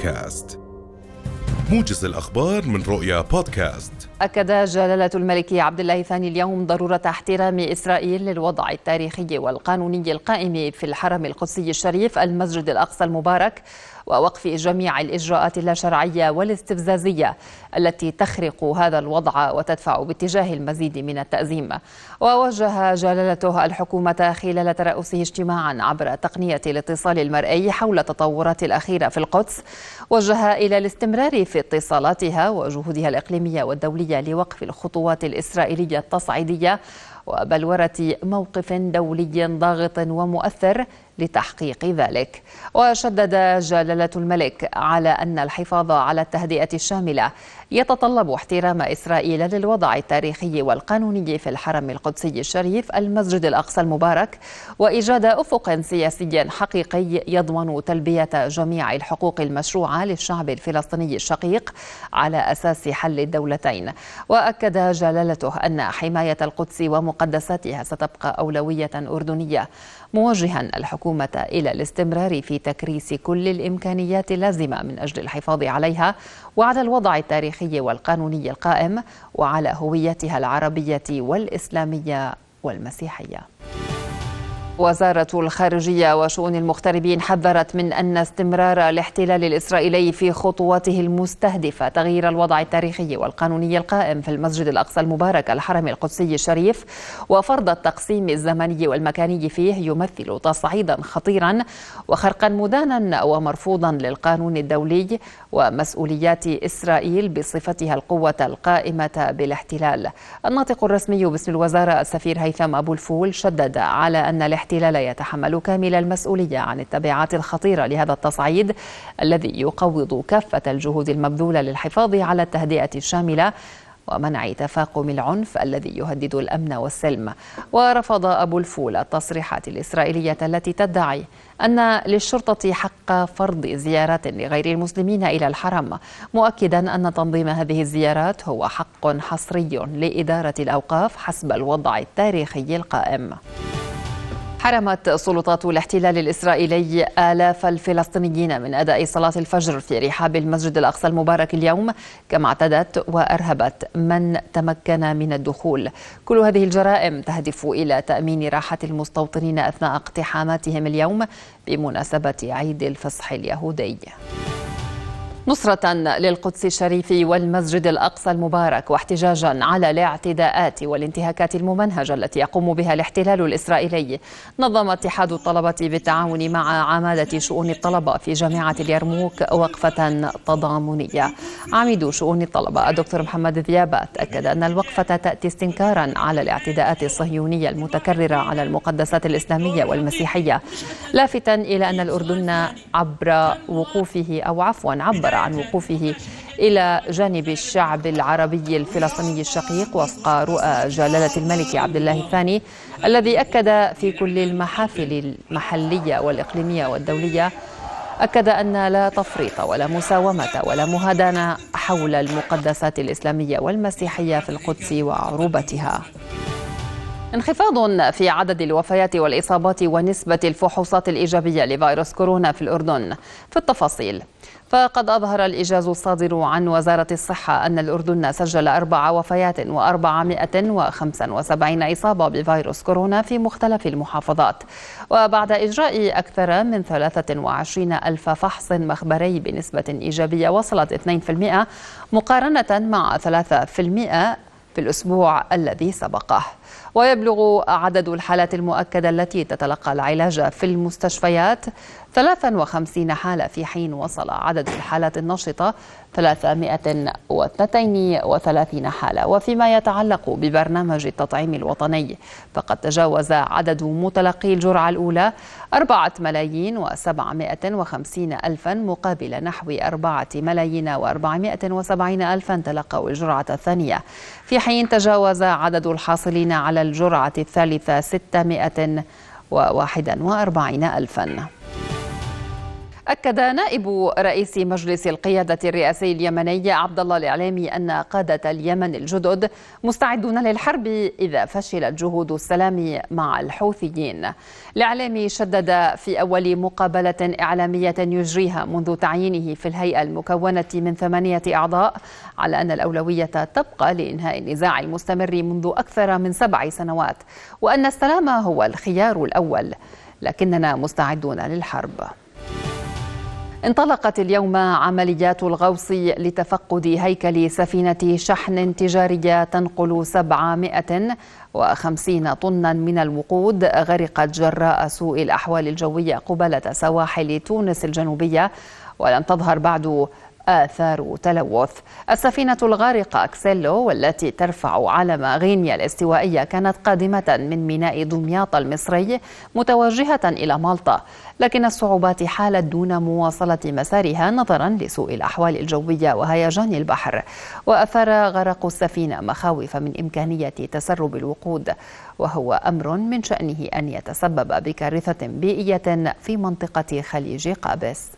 بودكاست. موجز الأخبار من رؤيا بودكاست. أكد جلالة الملك عبد الله الثاني اليوم ضرورة احترام إسرائيل للوضع التاريخي والقانوني القائم في الحرم القدسي الشريف المسجد الأقصى المبارك ووقف جميع الإجراءات اللاشرعية والاستفزازية التي تخرق هذا الوضع وتدفع باتجاه المزيد من التأزيم. ووجه جلالته الحكومة خلال ترأسه اجتماعا عبر تقنية الاتصال المرئي حول التطورات الأخيرة في القدس وجه إلى الاستمرار في اتصالاتها وجهودها الإقليمية والدولية لوقف الخطوات الإسرائيلية التصعيدية وبلورة موقف دولي ضاغط ومؤثر لتحقيق ذلك. وشدد جلالة الملك على أن الحفاظ على التهدئة الشاملة يتطلب احترام إسرائيل للوضع التاريخي والقانوني في الحرم القدسي الشريف المسجد الأقصى المبارك وإيجاد أفق سياسي حقيقي يضمن تلبية جميع الحقوق المشروعة للشعب الفلسطيني الشقيق على أساس حل الدولتين. وأكد جلالته أن حماية القدس ومقدساتها ستبقى أولوية أردنية موجها الحكومة إلى الاستمرار في تكريس كل الإمكانيات اللازمة من أجل الحفاظ عليها وعلى الوضع التاريخي والقانوني القائم وعلى هويتها العربية والإسلامية والمسيحية. وزارة الخارجية وشؤون المغتربين حذرت من أن استمرار الاحتلال الإسرائيلي في خطواته المستهدفة. تغيير الوضع التاريخي والقانوني القائم في المسجد الأقصى المبارك الحرم القدسي الشريف وفرض التقسيم الزمني والمكاني فيه يمثل تصعيدا خطيرا وخرقا مدانا ومرفوضا للقانون الدولي ومسؤوليات إسرائيل بصفتها القوة القائمة بالاحتلال. الناطق الرسمي باسم الوزارة السفير هيثم أبو الفول شدد على أن الاحتلال الاحتلال يتحمل كامل المسؤولية عن التبعات الخطيرة لهذا التصعيد الذي يقوض كافة الجهود المبذولة للحفاظ على التهدئة الشاملة ومنع تفاقم العنف الذي يهدد الأمن والسلم. ورفض أبو الفول التصريحات الإسرائيلية التي تدعي أن للشرطة حق فرض زيارات لغير المسلمين إلى الحرم مؤكدا أن تنظيم هذه الزيارات هو حق حصري لإدارة الأوقاف حسب الوضع التاريخي القائم. حرمت سلطات الاحتلال الإسرائيلي آلاف الفلسطينيين من أداء صلاة الفجر في رحاب المسجد الأقصى المبارك اليوم كما اعتدت وأرهبت من تمكن من الدخول. كل هذه الجرائم تهدف إلى تأمين راحة المستوطنين أثناء اقتحاماتهم اليوم بمناسبة عيد الفصح اليهودي. نصرة للقدس الشريف والمسجد الأقصى المبارك واحتجاجا على الاعتداءات والانتهاكات الممنهجة التي يقوم بها الاحتلال الإسرائيلي. نظم اتحاد الطلبة بالتعاون مع عمادة شؤون الطلبة في جامعة اليرموك وقفة تضامنية. عميد شؤون الطلبة الدكتور محمد ذيابات أكد أن الوقفة تأتي استنكارا على الاعتداءات الصهيونية المتكررة على المقدسات الإسلامية والمسيحية لافتا إلى أن الأردن عبر وقوفه أو عفوا عبر عن وقوفه إلى جانب الشعب العربي الفلسطيني الشقيق وفق رؤى جلالة الملك عبد الله الثاني الذي أكد في كل المحافل المحلية والإقليمية والدولية أكد أن لا تفريط ولا مساومة ولا مهادنة حول المقدسات الإسلامية والمسيحية في القدس وعروبتها. انخفاض في عدد الوفيات والإصابات ونسبة الفحوصات الإيجابية لفيروس كورونا في الأردن. في التفاصيل فقد أظهر الإجاز الصادر عن وزارة الصحة أن الأردن سجل أربع وفيات وأربعمائة وخمسة وسبعين إصابة بفيروس كورونا في مختلف المحافظات. وبعد إجراء أكثر من 23 ألف فحص مخبري بنسبة إيجابية وصلت 2% مقارنة مع 3% في الأسبوع الذي سبقه. ويبلغ عدد الحالات المؤكدة التي تتلقى العلاج في المستشفيات 53 حالة في حين وصل عدد الحالات النشطة 332 حالة. وفيما يتعلق ببرنامج التطعيم الوطني فقد تجاوز عدد متلقي الجرعة الأولى 4 ملايين و750 ألفا مقابل نحو 4 ملايين و470 ألفا تلقوا الجرعة الثانية. في حين تجاوز عدد الحاصلين على الجرعة الثالثة 641 ألفا. أكد نائب رئيس مجلس القيادة الرئاسي اليمني عبد الله الإعلامي أن قادة اليمن الجدد مستعدون للحرب إذا فشلت جهود السلام مع الحوثيين. الإعلامي شدد في أول مقابلة إعلامية يجريها منذ تعيينه في الهيئة المكونة من ثمانية أعضاء على أن الأولوية تبقى لإنهاء النزاع المستمر منذ أكثر من سبع سنوات وأن السلام هو الخيار الأول لكننا مستعدون للحرب. انطلقت اليوم عمليات الغوص لتفقد هيكل سفينة شحن تجارية تنقل 750 طنا من الوقود غرقت جراء سوء الأحوال الجوية قبالة سواحل تونس الجنوبية ولم تظهر بعد آثار تلوث السفينة الغارقة أكسيلو والتي ترفع علم غينيا الاستوائية كانت قادمة من ميناء دمياط المصري متوجهة إلى مالطا لكن الصعوبات حالت دون مواصلة مسارها نظرا لسوء الأحوال الجوية وهيجان البحر وأثار غرق السفينة مخاوف من إمكانية تسرب الوقود وهو أمر من شأنه أن يتسبب بكارثة بيئية في منطقة خليج قابس.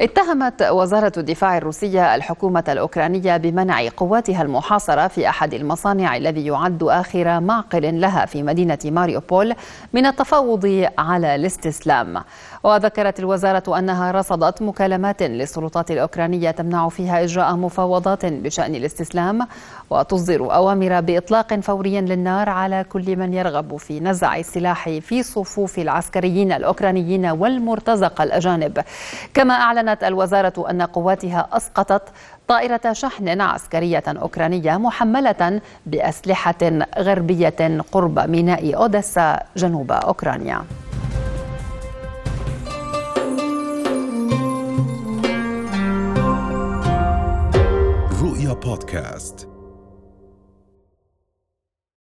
اتهمت وزارة الدفاع الروسية الحكومة الأوكرانية بمنع قواتها المحاصرة في أحد المصانع الذي يعد آخر معقل لها في مدينة ماريوبول من التفاوض على الاستسلام. وذكرت الوزارة أنها رصدت مكالمات للسلطات الأوكرانية تمنع فيها إجراء مفاوضات بشأن الاستسلام وتصدر أوامر بإطلاق فوري للنار على كل من يرغب في نزع السلاح في صفوف العسكريين الأوكرانيين والمرتزقة الأجانب. كما أعلنت الوزارة أن قواتها أسقطت طائرة شحن عسكرية أوكرانية محملة بأسلحة غربية قرب ميناء أوديسا جنوب أوكرانيا. رؤيا بودكاست